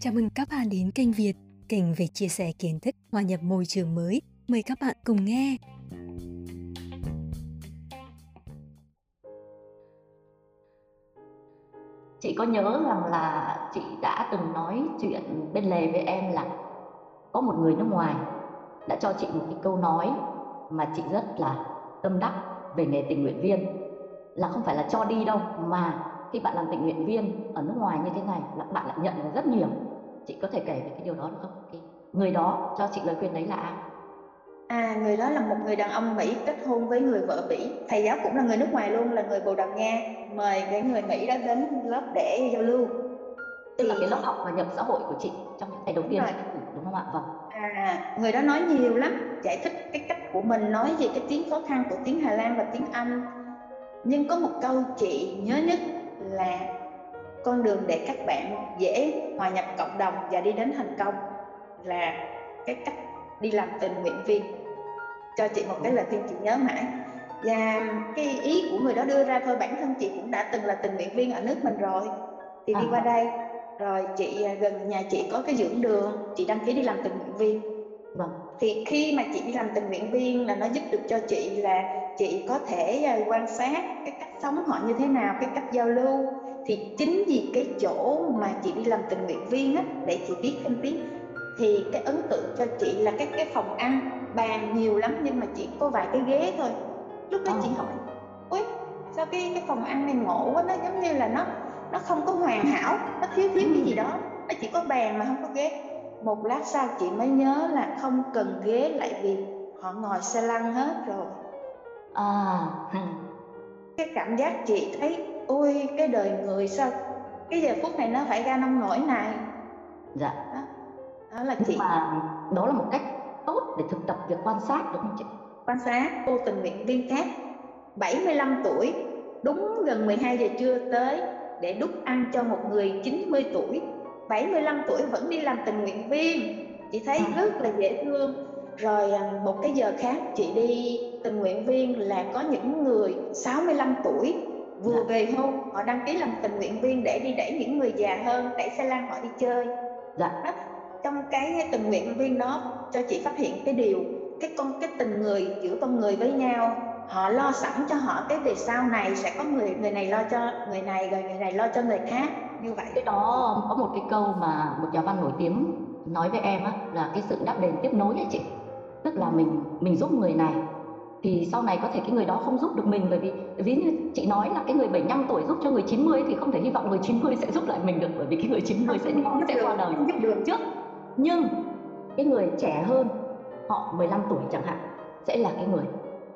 Chào mừng các bạn đến kênh Việt, kênh về chia sẻ kiến thức hòa nhập môi trường mới. Mời các bạn cùng nghe. Chị có nhớ rằng là chị đã từng nói chuyện bên lề với em là có một người nước ngoài đã cho chị một cái câu nói mà chị rất là tâm đắc về nghề tình nguyện viên là không phải là cho đi đâu mà khi bạn làm tình nguyện viên ở nước ngoài như thế này là bạn lại nhận được rất nhiều chị có thể kể về cái điều đó được không cái người đó cho chị lời khuyên đấy là ai À, người đó là một người đàn ông Mỹ kết hôn với người vợ Mỹ. Thầy giáo cũng là người nước ngoài luôn, là người Bồ Đào Nha. Mời cái người Mỹ đó đến lớp để giao lưu. tức là cái lớp học và nhập xã hội của chị trong những ngày đầu tiên chị đúng không ạ vâng À, người đó nói nhiều lắm, giải thích cái cách của mình nói về cái tiếng khó khăn của tiếng Hà Lan và tiếng Anh. Nhưng có một câu chị nhớ nhất là con đường để các bạn dễ hòa nhập cộng đồng và đi đến thành công là cái cách đi làm tình nguyện viên. Cho chị một cái lời khuyên chị nhớ mãi. Và cái ý của người đó đưa ra thôi bản thân chị cũng đã từng là tình nguyện viên ở nước mình rồi. Thì đi À. qua đây rồi chị à, gần nhà chị có cái dưỡng đường, chị đăng ký đi làm tình nguyện viên vâng. Thì khi mà chị đi làm tình nguyện viên là nó giúp được cho chị là chị có thể à, quan sát cái cách sống họ như thế nào cái cách giao lưu. Thì chính vì cái chỗ mà chị đi làm tình nguyện viên á để chị biết thêm tiếng thì cái ấn tượng cho chị là cái cái phòng ăn bàn nhiều lắm nhưng mà chỉ có vài cái ghế thôi. Lúc đó Ờ. chị hỏi ui sao cái cái phòng ăn này ngộ quá nó giống như là nó nó không có hoàn hảo nó thiếu thiếu cái gì đó nó chỉ có bàn mà không có ghế một lát sau chị mới nhớ là không cần ghế lại vì họ ngồi xe lăn hết rồi. À. Cái cảm giác chị thấy ôi cái đời người sao cái giờ phút này nó phải ra nông nổi này. Dạ. Đó, đó là nhưng chị. mà đó là một cách tốt để thực tập việc quan sát đúng không chị? Quan sát cô tình nguyện viên khác 75 tuổi đúng gần 12 giờ trưa tới để đút ăn cho một người 90 tuổi 75 tuổi vẫn đi làm tình nguyện viên. Chị thấy À. rất là dễ thương. Rồi à, một cái giờ khác chị đi tình nguyện viên là có những người 65 tuổi vừa Dạ. về hưu họ đăng ký làm tình nguyện viên để đi đẩy những người già hơn đẩy xe lăn họ đi chơi. Dạ. Trong cái tình nguyện viên đó cho chị phát hiện cái điều cái con cái tình người giữa con người với nhau họ lo sẵn cho họ cái về sau này sẽ có người người này lo cho người này rồi người này lo cho người khác như vậy. Cái đó có một cái câu mà một nhà văn nổi tiếng nói với em á là cái sự đáp đền tiếp nối ấy chị. Tức là mình mình giúp người này thì sau này có thể cái người đó không giúp được mình bởi vì ví như chị nói là cái người 75 tuổi giúp cho người 90 thì không thể hy vọng người 90 sẽ giúp lại mình được bởi vì cái người 90 sẽ sẽ qua đời. không giúp được. Trước nhưng cái người trẻ hơn họ 15 tuổi chẳng hạn sẽ là cái người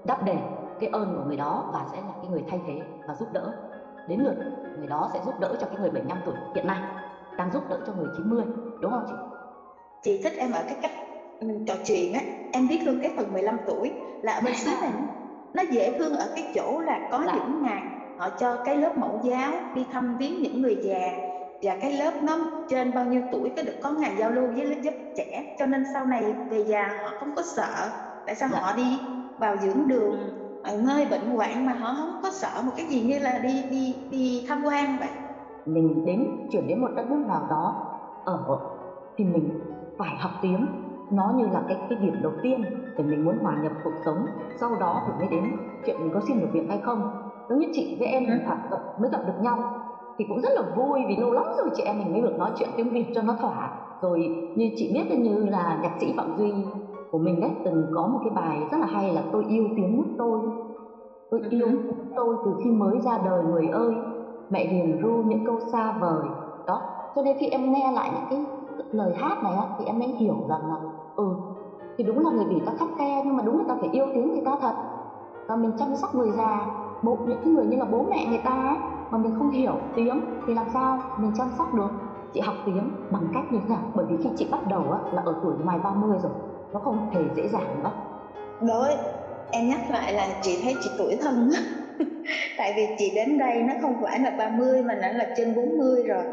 đáp đền cái ơn của người đó và sẽ là cái người thay thế và giúp đỡ. Đến lượt người đó sẽ giúp đỡ cho cái người 75 tuổi hiện nay đang giúp đỡ cho người 90 đúng không chị? chị thích em ở cái cách ừ, trò chuyện á. Em biết luôn cái phần 15 tuổi là ở bên xứ này nó dễ thương ở cái chỗ là có Dạ. những ngày họ cho cái lớp mẫu giáo đi thăm viếng những người già và cái lớp nó trên bao nhiêu tuổi cái được có ngày giao lưu với lớp lớp trẻ. Cho nên sau này về già họ không có sợ. Tại sao Dạ. họ đi vào dưỡng đường ở nơi bệnh hoạn mà họ không có sợ một cái gì như là đi đi đi tham quan vậy. Mình đến chuyển đến một đất nước nào đó ở thì mình phải học tiếng. Nó như là cái cái điểm đầu tiên để mình muốn hòa nhập cuộc sống. Sau đó thì mới đến chuyện mình có xin được việc hay không. Giống như chị với em Ừ. gặp, mới gặp được nhau thì cũng rất là vui vì lâu lắm rồi chị em mình mới được nói chuyện tiếng Việt cho nó thỏa. Rồi như chị biết như là nhạc sĩ Phạm Duy của mình đấy từng có một cái bài rất là hay là tôi yêu tiếng nước tôi tôi yêu nước tôi từ khi mới ra đời người ơi mẹ hiền ru những câu xa vời. Đó cho nên khi em nghe lại những cái lời hát này á, thì em mới hiểu rằng là ừ thì đúng là người Việt ta khắt khe nhưng mà đúng người ta phải yêu tiếng người ta thật. Và mình chăm sóc người già bố những cái người như là bố mẹ người ta ấy, mà mình không hiểu tiếng thì làm sao mình chăm sóc được? Chị học tiếng bằng cách như thế nào? Bởi vì khi chị bắt đầu á, là ở tuổi ngoài 30 rồi nó không thể dễ dàng nữa đối em nhắc lại là chị thấy chị tuổi thân á. tại vì chị đến đây nó không phải là 30 mà nó là trên 40 rồi.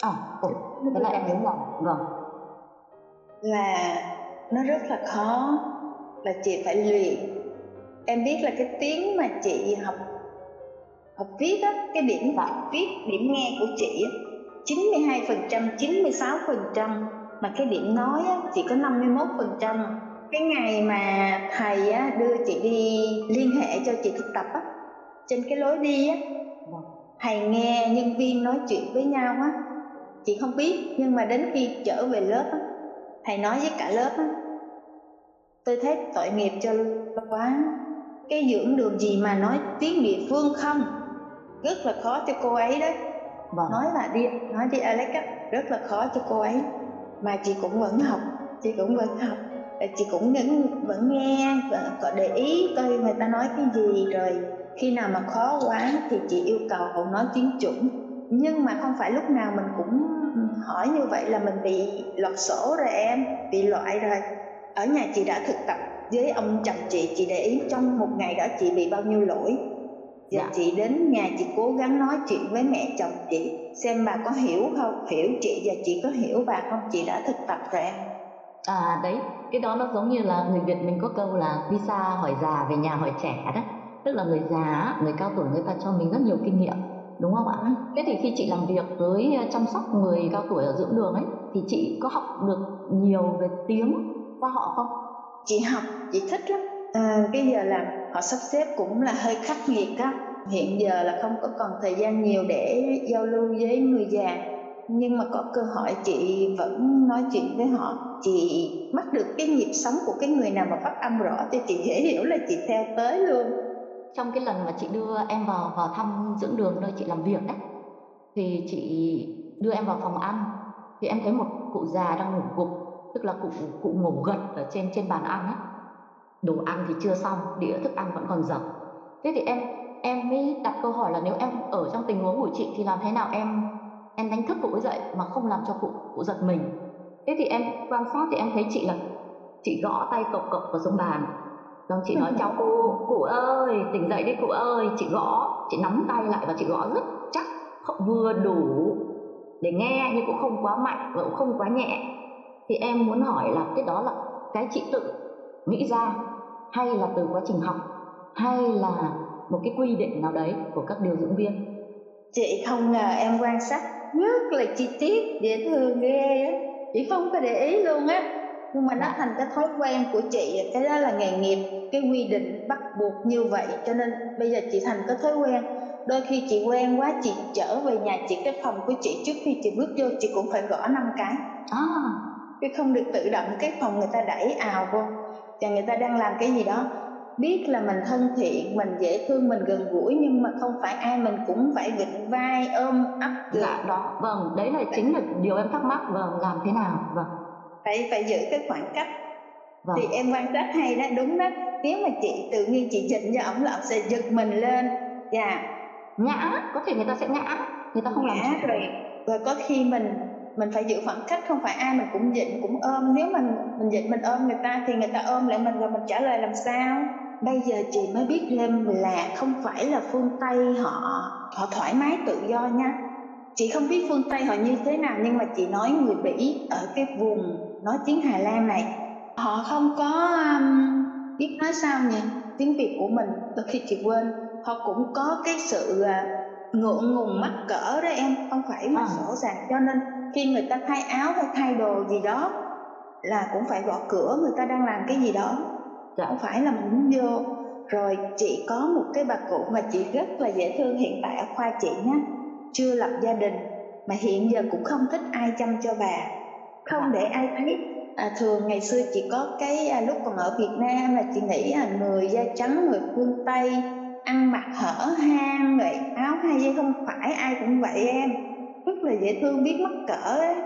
À ừ, thế là em đúng rồi. Vâng là nó rất là khó là chị phải luyện. Em biết là cái tiếng mà chị học học viết á cái điểm Dạ. viết điểm nghe của chị á 92% 96% mà cái điểm nói á chỉ có 51% cái ngày mà thầy á đưa chị đi liên hệ cho chị thực tập á trên cái lối đi á thầy nghe nhân viên nói chuyện với nhau á chị không biết nhưng mà đến khi trở về lớp á thầy nói với cả lớp á tôi thấy tội nghiệp cho quá cái dưỡng đường gì mà nói tiếng địa phương không? Rất là khó cho cô ấy đấy. Vâng. Nói là đi nói đi Alex á rất là khó cho cô ấy mà chị cũng vẫn học, chị cũng vẫn học. Chị cũng vẫn vẫn nghe, và có để ý coi người ta nói cái gì. Rồi khi nào mà khó quá thì chị yêu cầu họ nói tiếng chuẩn. nhưng mà không phải lúc nào mình cũng hỏi như vậy là mình bị lọt sổ rồi em, bị loại rồi. Ở nhà chị đã thực tập với ông chồng chị chị để ý trong một ngày đó chị bị bao nhiêu lỗi. Giờ Dạ. chị đến nhà chị cố gắng nói chuyện với mẹ chồng chị xem bà có hiểu không hiểu chị và chị có hiểu bà không chị đã thực tập rồi em À đấy, cái đó nó giống như là người Việt mình có câu là đi xa hỏi già về nhà hỏi trẻ đó. Tức là người già, người cao tuổi người ta cho mình rất nhiều kinh nghiệm, đúng không ạ? Thế thì khi chị làm việc với ờ, chăm sóc người cao tuổi ở dưỡng đường ấy, thì chị có học được nhiều về tiếng qua họ không? chị học chị thích lắm à, cái giờ làm họ sắp xếp cũng là hơi khắc nghiệt á. Hiện giờ là không có còn thời gian nhiều để giao lưu với người già. Nhưng mà có cơ hội chị vẫn nói chuyện với họ. Chị bắt được cái nhịp sống của cái người nào mà phát âm rõ thì chị dễ hiểu là chị theo tới luôn. Trong cái lần mà chị đưa em vào vào thăm dưỡng đường nơi chị làm việc đấy, thì chị đưa em vào phòng ăn, thì em thấy một cụ già đang ngủ gục, tức là cụ cụ ngủ gật ở trên trên bàn ăn ấy Đồ ăn thì chưa xong, đĩa thức ăn vẫn còn dở. Thế thì em em mới đặt câu hỏi là nếu em ở trong tình huống của chị thì làm thế nào em em đánh thức cụ ấy dậy mà không làm cho cụ cụ giật mình. Thế thì em quan sát thì em thấy chị là chị gõ tay cộc cộc vào xuống bàn Xong chị nói chào cụ, cụ ơi, tỉnh dậy đi cụ ơi, chị gõ, chị nắm tay lại và chị gõ rất chắc, không vừa đủ để nghe nhưng cũng không quá mạnh và cũng không quá nhẹ. Thì em muốn hỏi là cái đó là cái chị tự nghĩ ra hay là từ quá trình học hay là một cái quy định nào đấy của các điều dưỡng viên. chị không ngờ em quan sát rất là chi tiết dễ thương ghê á. Chị không có để ý luôn á. Nhưng mà nó Dạ. thành cái thói quen của chị cái đó là nghề nghiệp cái quy định bắt buộc như vậy. Cho nên bây giờ chị thành cái thói quen. Đôi khi chị quen quá chị trở về nhà chị cái phòng của chị trước khi chị bước vô chị cũng phải gõ năm cái. À, chứ không được tự động cái phòng người ta đẩy ào vô và người ta đang làm cái gì đó. Biết là mình thân thiện mình dễ thương mình gần gũi nhưng mà không phải ai mình cũng phải vịnh vai ôm ấp dạ đó, vâng, đấy là chính là điều em thắc mắc, vâng, làm thế nào, vâng, phải phải giữ cái khoảng cách. Vâng. thì em quan sát hay đó đúng đó. Nếu mà chị tự nhiên chị dịnh cho ổng là ổng sẽ giật mình lên. Dạ. Ngã có thể người ta sẽ ngã người ta không làm ngã chủ rồi rồi có khi mình mình phải giữ khoảng cách không phải ai mình cũng dịnh cũng ôm. Nếu mình mình dịnh mình ôm người ta thì người ta ôm lại mình rồi mình trả lời làm sao? Bây giờ chị mới biết thêm là không phải là phương tây họ họ thoải mái tự do nha. Chị không biết phương tây họ như thế nào nhưng mà chị nói người bỉ ở cái vùng nói tiếng hà lan này. Họ không có um, biết nói sao nhỉ? Tiếng việt của mình đôi khi chị quên. Họ cũng có cái sự à, ngượng ngùng mắc cỡ đó em không phải mà À. sổ sàng cho nên khi người ta thay áo hay thay đồ gì đó là cũng phải gõ cửa người ta đang làm cái gì đó. Dạ. không phải là mình muốn vô. Rồi chị có một cái bà cụ mà chị rất là dễ thương hiện tại ở khoa chị nhé chưa lập gia đình mà hiện giờ cũng không thích ai chăm cho bà. Không để ai thấy. À, thường ngày xưa chị có cái à, lúc còn ở Việt Nam là chị nghĩ là người da trắng người phương Tây ăn mặc hở hang rồi áo hai dây không phải ai cũng vậy em rất là dễ thương biết mắc cỡ ấy.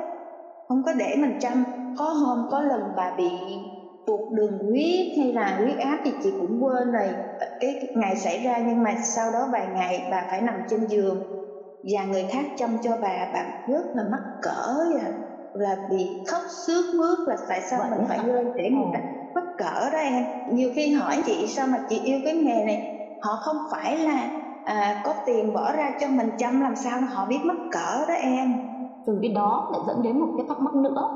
Không có để mình chăm có hôm có lần bà bị tụt đường huyết hay là huyết áp thì chị cũng quên rồi. Cái ngày xảy ra nhưng mà sau đó vài ngày bà phải nằm trên giường. Và người khác chăm cho bà bà rất là mắc cỡ và là bị khóc sướt mướt là tại sao Vậy mình phải hả? lên để người Ồ. ta mắc cỡ đó em? Nhiều khi hỏi chị sao mà chị yêu cái nghề này? Họ không phải là à, có tiền bỏ ra cho mình chăm làm sao họ biết mắc cỡ đó em? Từ cái đó lại dẫn đến một cái thắc mắc nữa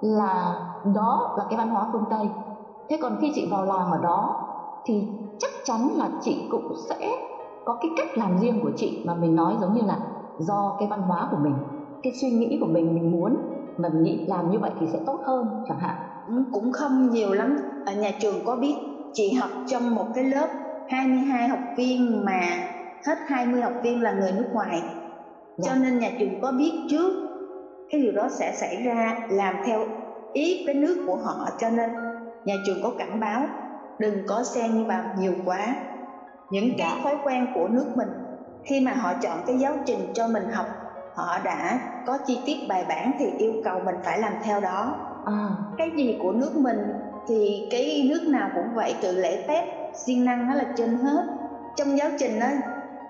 là đó là cái văn hóa phương tây. Thế còn khi chị vào làm ở đó thì chắc chắn là chị cũng sẽ có cái cách làm riêng của chị mà mình nói giống như là do cái văn hóa của mình cái suy nghĩ của mình mình muốn mà mình nghĩ làm như vậy thì sẽ tốt hơn chẳng hạn. Ừ, cũng không nhiều lắm. Ở nhà trường có biết chị học trong một cái lớp 22 học viên mà hết 20 học viên là người nước ngoài. Cho nên nhà trường có biết trước cái điều đó sẽ xảy ra làm theo ý cái nước của họ. Cho nên nhà trường có cảnh báo đừng có xen vào nhiều quá. Những cái Dạ. thói quen của nước mình khi mà họ chọn cái giáo trình cho mình học họ đã có chi tiết bài bản thì yêu cầu mình phải làm theo đó. À. Cái gì của nước mình thì cái nước nào cũng vậy tự lễ phép siêng năng nó là trên hết. Trong giáo trình nó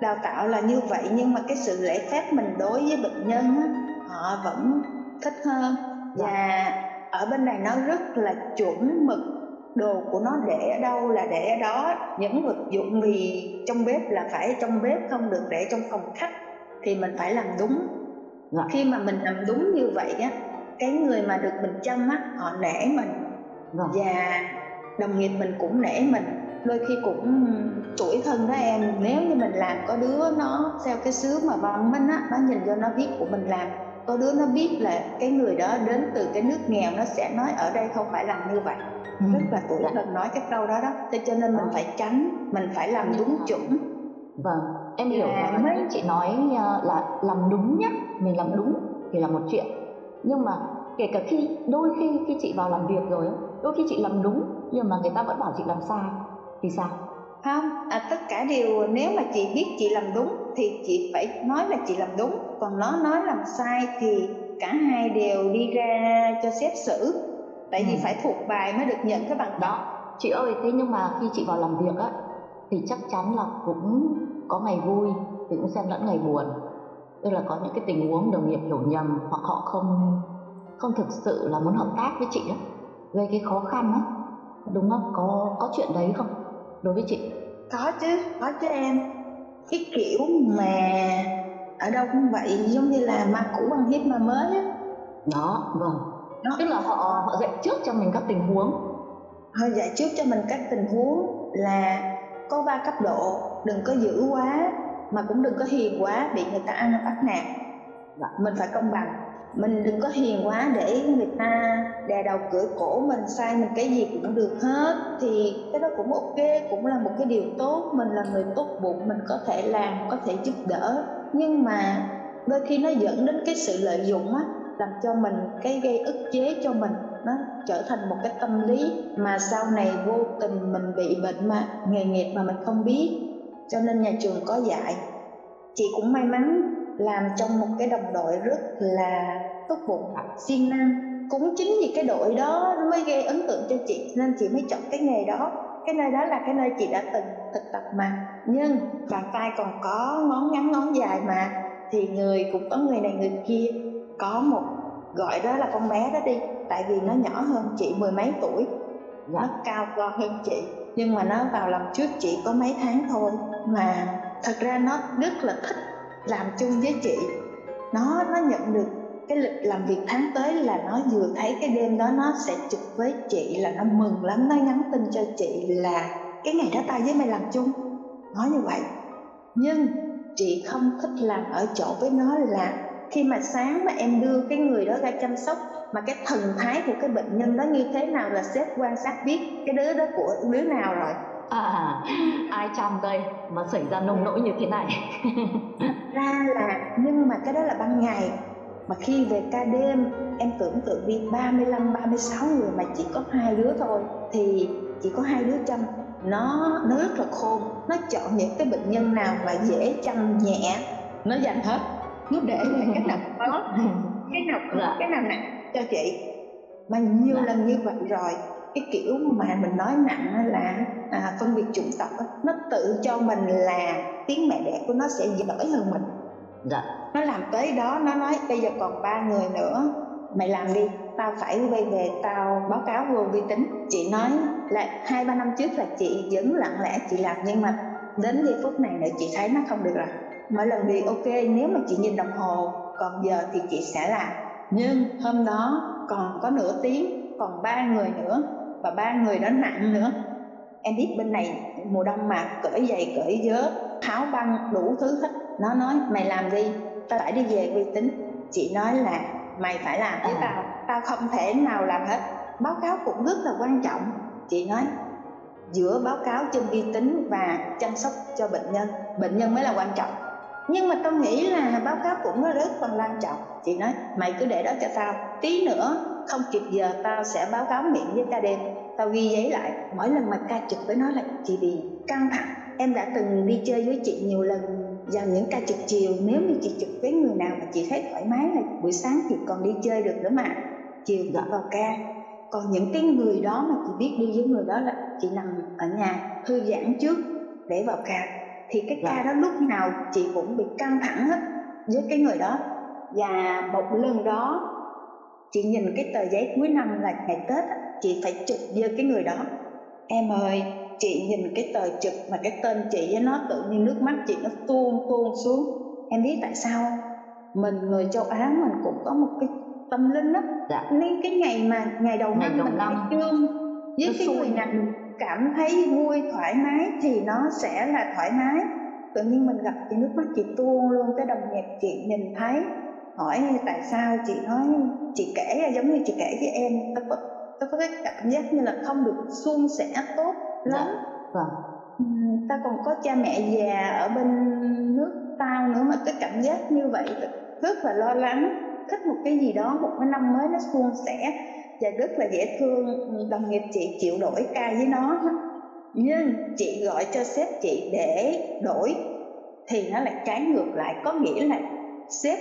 đào tạo là như vậy nhưng mà cái sự lễ phép mình đối với bệnh nhân á, họ vẫn thích hơn. Và ở bên này nó rất là chuẩn mực đồ của nó để ở đâu là để ở đó. Những vật dụng thì trong bếp là phải trong bếp không được để trong phòng khách thì mình phải làm đúng. Dạ. khi mà mình làm đúng như vậy á cái người mà được mình chăm á họ nể mình. Vâng và đồng nghiệp mình cũng nể mình. Đôi khi cũng tuổi thân đó em nếu như mình làm có đứa nó theo cái xứ mà văn minh á nó nhìn vô nó biết của mình làm có đứa nó biết là cái người đó đến từ cái nước nghèo nó sẽ nói ở đây không phải làm như vậy Ừ. rất là tuổi Dạ. thân nói cái câu đó đó thế cho nên mình phải tránh mình phải làm đúng chuẩn Vâng, em hiểu Là mấy- chị nói ờ, là làm đúng nhá, mình làm đúng thì là một chuyện. Nhưng mà kể cả khi đôi khi khi chị vào làm việc rồi, đôi khi chị làm đúng nhưng mà người ta vẫn bảo chị làm sai thì sao? Không à, tất cả đều nếu mà chị biết chị làm đúng thì chị phải nói là chị làm đúng còn nó nói làm sai thì cả hai đều đi ra cho xét xử tại vì Ừ. phải thuộc bài mới được nhận cái bằng đó chị ơi, thế nhưng mà khi chị vào làm việc á thì chắc chắn là cũng có ngày vui thì cũng xen lẫn ngày buồn. Tức là có những cái tình huống đồng nghiệp hiểu nhầm hoặc họ không không thực sự là muốn hợp tác với chị á, gây cái khó khăn á. Đúng không? Có có chuyện đấy không? Đối với chị. có chứ có chứ em cái kiểu mà ở đâu cũng vậy giống như là ma cũ ăn hiếp ma mới á Đó, vâng. nó tức là họ họ dạy trước cho mình các tình huống họ dạy trước cho mình các tình huống là có ba cấp độ đừng có dữ quá mà cũng đừng có hiền quá bị người ta ăn bắt nạt Dạ. mình phải công bằng mình đừng có hiền quá để người ta đè đầu cửa cổ mình, sai mình cái gì cũng được hết. Thì cái đó cũng ok, cũng là một cái điều tốt. Mình là người tốt bụng, mình có thể làm, có thể giúp đỡ. Nhưng mà đôi khi nó dẫn đến cái sự lợi dụng á, làm cho mình, cái gây ức chế cho mình, nó trở thành một cái tâm lý mà sau này vô tình mình bị bệnh mà, nghề nghiệp mà mình không biết. Cho nên nhà trường có dạy, chị cũng may mắn làm trong một cái đồng đội rất là tốt bụng. Siêng năng cũng chính vì cái đội đó nó mới gây ấn tượng cho chị nên chị mới chọn cái nghề đó. Cái nơi đó là cái nơi chị đã từng thực tập mà. Nhưng bàn tay còn có ngón ngắn ngón dài mà. Thì người cũng có người này người kia. Có một gọi đó là con bé đó đi tại vì nó nhỏ hơn chị mười mấy tuổi. Nó dạ cao to hơn chị nhưng mà nó vào làm trước chị có mấy tháng thôi. Mà thật ra nó rất là thích làm chung với chị. Nó nó nhận được cái lịch làm việc tháng tới là nó vừa thấy cái đêm đó nó sẽ trực với chị, là nó mừng lắm, nó nhắn tin cho chị là cái ngày đó tao với mày làm chung. Nói như vậy. Nhưng chị không thích làm ở chỗ với nó là khi mà sáng mà em đưa cái người đó ra chăm sóc mà cái thần thái của cái bệnh nhân đó như thế nào là sếp quan sát biết cái đứa đó của đứa nào rồi. À ai chăm đây mà xảy ra nông nỗi như thế này? ra là nhưng mà cái đó là ban ngày. Mà khi về ca đêm em tưởng tượng đi 35 36 người mà chỉ có hai đứa thôi thì chỉ có hai đứa chăm. Nó nó rất là khôn. Nó chọn những cái bệnh nhân nào mà dễ chăm nhẹ nó dành hết. Nó để lại cái nào khó cái nào khó, Dạ. cái nào nặng cho chị. Mà nhiều Dạ. lần như vậy rồi cái kiểu mà mình nói nặng là à, phân biệt chủng tộc á, nó tự cho mình là tiếng mẹ đẻ của nó sẽ giỏi hơn mình. Dạ. Nó làm tới đó nó nói bây giờ còn ba người nữa mày làm đi tao phải quay về tao báo cáo vô vi tính. Chị nói là hai ba năm trước là chị vẫn lặng lẽ chị làm nhưng mà đến giây phút này nữa chị thấy nó không được rồi. Mỗi lần đi ok nếu mà chị nhìn đồng hồ còn giờ thì chị sẽ làm. Nhưng hôm đó còn có nửa tiếng còn ba người nữa và ba người đó nặng nữa em biết bên này mùa đông mà cởi giày cởi vớ tháo băng đủ thứ hết. Nó nói mày làm đi tao phải đi về uy tín. Chị nói là mày phải làm với à. tao? Tao không thể nào làm hết. Báo cáo cũng rất là quan trọng. Chị nói giữa báo cáo trên uy tín và chăm sóc cho bệnh nhân bệnh nhân mới là quan trọng. Nhưng mà tao nghĩ là báo cáo cũng rất còn quan trọng. Chị nói mày cứ để đó cho tao. Tí nữa không kịp giờ tao sẽ báo cáo miệng với ca đêm tao ghi giấy lại. Mỗi lần mà ca trực với nó là chị bị căng thẳng. Em đã từng đi chơi với chị nhiều lần. Vào những ca trực chiều nếu như chị trực với người nào mà chị thấy thoải mái là buổi sáng chị còn đi chơi được nữa mà. Chiều dạ. vào ca. Còn những cái người đó mà chị biết đi với người đó là chị nằm ở nhà thư giãn trước để vào ca. Thì cái ca dạ. đó lúc nào chị cũng bị căng thẳng hết với cái người đó. Và một lần đó chị nhìn cái tờ giấy cuối năm là ngày tết chị phải chụp với cái người đó. Em ơi chị nhìn cái tờ trực mà cái tên chị với nó tự nhiên nước mắt chị nó tuôn tuôn xuống. Em biết tại sao mình người châu á mình cũng có một cái tâm linh đó dạ. nên cái ngày mà ngày đầu ngày năm đầu mình năm. phải trương với nó cái người nào cảm thấy vui thoải mái thì nó sẽ là thoải mái. Tự nhiên mình gặp chị nước mắt chị tuôn luôn cái đồng nghiệp chị nhìn thấy hỏi tại sao chị nói chị kể giống như chị kể với em tôi có tôi có cái cảm giác như là không được suôn sẻ tốt lắm dạ. vâng. ta còn có cha mẹ già ở bên nước tao nữa mà cái cảm giác như vậy rất là lo lắng thích một cái gì đó một cái năm mới nó suôn sẻ và rất là dễ thương đồng nghiệp chị chịu đổi ca với nó nhưng chị gọi cho sếp chị để đổi thì nó lại trái ngược lại có nghĩa là sếp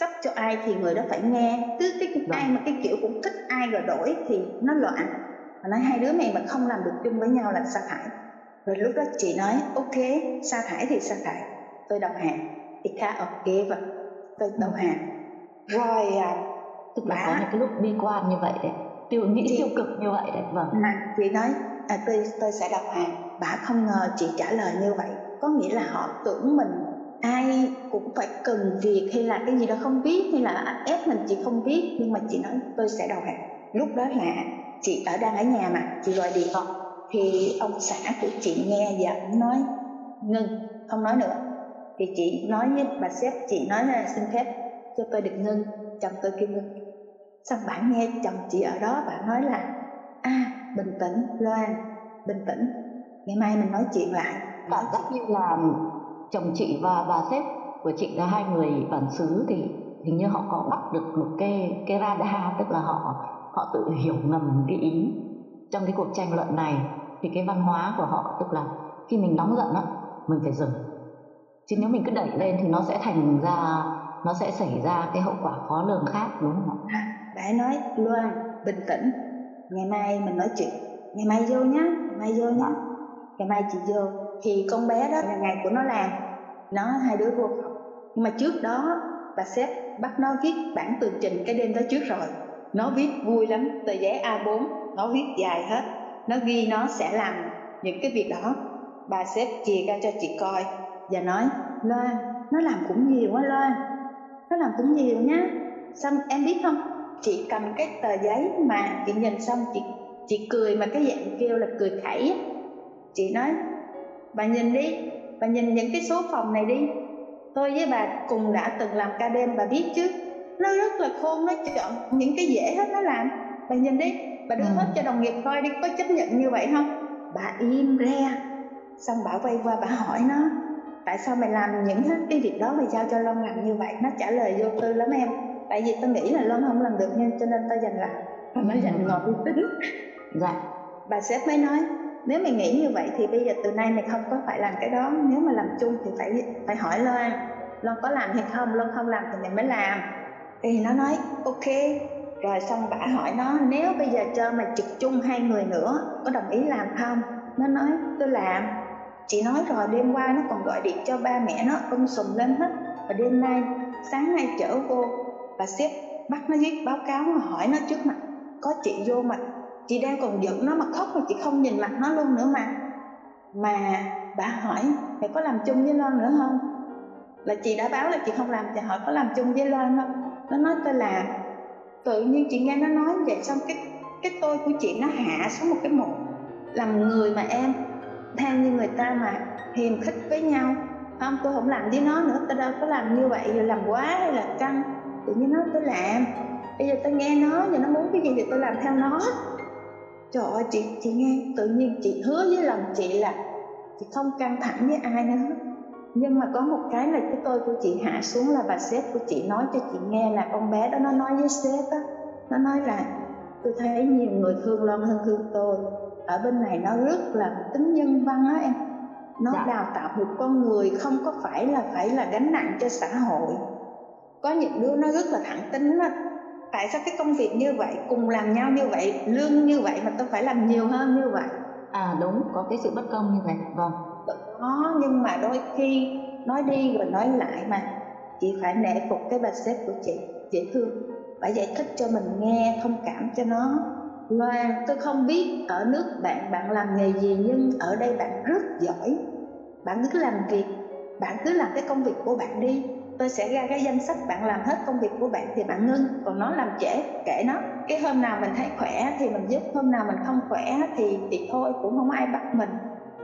sắp cho ai thì người đó phải nghe. Cứ cái ai mà cái kiểu cũng thích ai rồi đổi thì nó loạn. Và nói hai đứa mày mà không làm được chung với nhau là sa thải. Rồi lúc đó chị nói ok sa thải thì sa thải. Tôi đầu hàng. Ika ok và tôi đầu hàng. Rồi à, tức là có những cái lúc bi quan như vậy đấy. Tiêu nghĩ chị, tiêu cực như vậy đấy. Vâng. Mà chị nói à, tôi tôi sẽ đọc hàng. Bà không ngờ chị trả lời như vậy. Có nghĩa là họ tưởng mình ai cũng phải cần việc hay là cái gì đó không biết hay là ép mình chị không biết. Nhưng mà chị nói tôi sẽ đầu hàng lúc đó là chị ở đang ở nhà mà chị gọi điện thoại. Thì ông xã của chị nghe và ông nói ngưng không nói nữa. Thì chị nói với bà sếp chị nói là xin phép cho tôi được ngưng chồng tôi kêu ngưng. Xong bạn nghe chồng chị ở đó bạn nói là a à, bình tĩnh loan bình tĩnh. Ngày mai mình nói chuyện lại. Và tất nhiên là chồng chị và bà sếp của chị là hai người bản xứ thì hình như họ có bắt được một cái cái radar tức là họ họ tự hiểu ngầm cái ý. Trong cái cuộc tranh luận này thì cái văn hóa của họ tức là khi mình nóng giận á mình phải dừng. Chứ nếu mình cứ đẩy lên thì nó sẽ thành ra nó sẽ xảy ra cái hậu quả khó lường khác đúng không ạ? À, bà ấy nói Loan bình tĩnh. Ngày mai mình nói chuyện. Ngày mai vô nhá ngày mai vô nhá. Ngày mai chị vô thì con bé đó là ngày của nó làm. Nó, hai đứa vô học nhưng mà trước đó, bà sếp bắt nó viết bản tường trình cái đêm đó trước rồi. Nó viết vui lắm, tờ giấy A4 nó viết dài hết. Nó ghi nó sẽ làm những cái việc đó. Bà sếp chia ra cho chị coi và nói, Loan, nó làm cũng nhiều quá Loan. Nó làm cũng nhiều nhá. Xong em biết không? Chị cầm cái tờ giấy mà chị nhìn xong, chị chị cười mà cái dạng kêu là cười khẩy chị nói bà nhìn đi bà nhìn những cái số phòng này đi. Tôi với bà cùng đã từng làm ca đêm bà biết chứ. Nó rất là khôn nó chọn những cái dễ hết nó làm. Bà nhìn đi bà đưa ừ. hết cho đồng nghiệp coi đi có chấp nhận như vậy không? Bà im re. Xong bà quay qua bà hỏi nó tại sao mày làm những hết cái việc đó mày giao cho Long làm như vậy? Nó trả lời vô tư lắm em. Tại vì tao nghĩ là Long không làm được nên cho nên tao dành làm và nó dành ngọt uy tín dạ. Bà sếp mới nói nếu mày nghĩ như vậy thì bây giờ từ nay mày không có phải làm cái đó. Nếu mà làm chung thì phải phải hỏi Loan. Loan có làm hay không? Loan không làm thì mày mới làm. Thì nó nói, ok. Rồi xong bà hỏi nó, nếu bây giờ cho mày trực chung hai người nữa, có đồng ý làm không? Nó nói, tôi làm. Chị nói, rồi đêm qua nó còn gọi điện cho ba mẹ nó um sùm lên hết. Và đêm nay, sáng nay chở vô. Bà sếp bắt nó viết báo cáo mà hỏi nó trước mặt, có chị vô mặt chị đang còn giận nó mà khóc mà chị không nhìn mặt nó luôn nữa mà. Mà bà hỏi, mày có làm chung với loan nữa không? Là chị đã báo là chị không làm chị hỏi có làm chung với loan không? Nó nói tôi làm. Tự nhiên chị nghe nó nói vậy xong cái cái tôi của chị nó hạ xuống một cái mục làm người mà em, than như người ta mà hiềm khích với nhau. Không, tôi không làm với nó nữa tôi đâu có làm như vậy rồi làm quá hay là căng. Tự nhiên nó tôi làm. Bây giờ tôi nghe nó giờ nó muốn cái gì thì tôi làm theo nó trời ơi chị chị nghe tự nhiên chị hứa với lòng chị là chị không căng thẳng với ai nữa nhưng mà có một cái là cái tôi của chị hạ xuống là bà sếp của chị nói cho chị nghe là con bé đó nó nói với sếp á nó nói là tôi thấy nhiều người thương lon hơn thương tôi. Ở bên này nó rất là tính nhân văn á em. Nó dạ. đào tạo một con người không có phải là phải là gánh nặng cho xã hội. Có những đứa nó rất là thẳng tính á tại sao cái công việc như vậy cùng làm nhau như vậy lương như vậy mà tôi phải làm nhiều hơn như vậy? À đúng có cái sự bất công như vậy vâng. Đó nhưng mà đôi khi nói đi rồi nói lại mà. Chị phải nể phục cái bà sếp của chị dễ thương. Bà giải thích cho mình nghe thông cảm cho nó. Loan tôi không biết ở nước bạn bạn làm nghề gì nhưng ở đây bạn rất giỏi. Bạn cứ làm việc bạn cứ làm cái công việc của bạn đi tôi sẽ ra cái danh sách bạn làm hết công việc của bạn thì bạn ngưng. Còn nó làm trễ kệ nó. Cái hôm nào mình thấy khỏe thì mình giúp hôm nào mình không khỏe thì thì thôi cũng không ai bắt mình.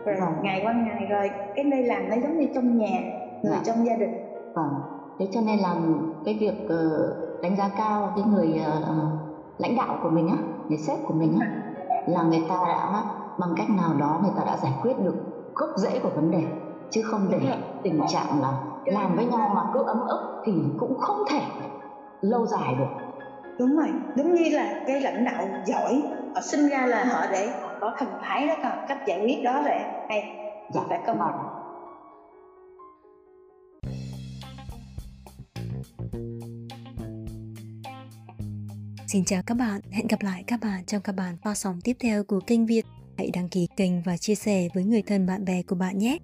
Rồi vâng. ngày qua ngày rồi cái nơi làm nó giống như trong nhà người dạ. trong gia đình. Vâng. Thế cho nên là cái việc ờ, đánh giá cao cái người uh, lãnh đạo của mình á người sếp của mình á là người ta đã bằng cách nào đó người ta đã giải quyết được gốc rễ của vấn đề chứ không để tình trạng là làm với nhau mà cứ ấm ức thì cũng không thể lâu dài được. Đúng rồi. Đúng như là cái lãnh đạo giỏi họ sinh ra là họ để có thần thái đó còn cách giải quyết đó rồi hay. Dạ, phải công nhận Xin chào các bạn, hẹn gặp lại các bạn trong các bản phát sóng tiếp theo của kênh Việt. Hãy đăng ký kênh và chia sẻ với người thân bạn bè của bạn nhé.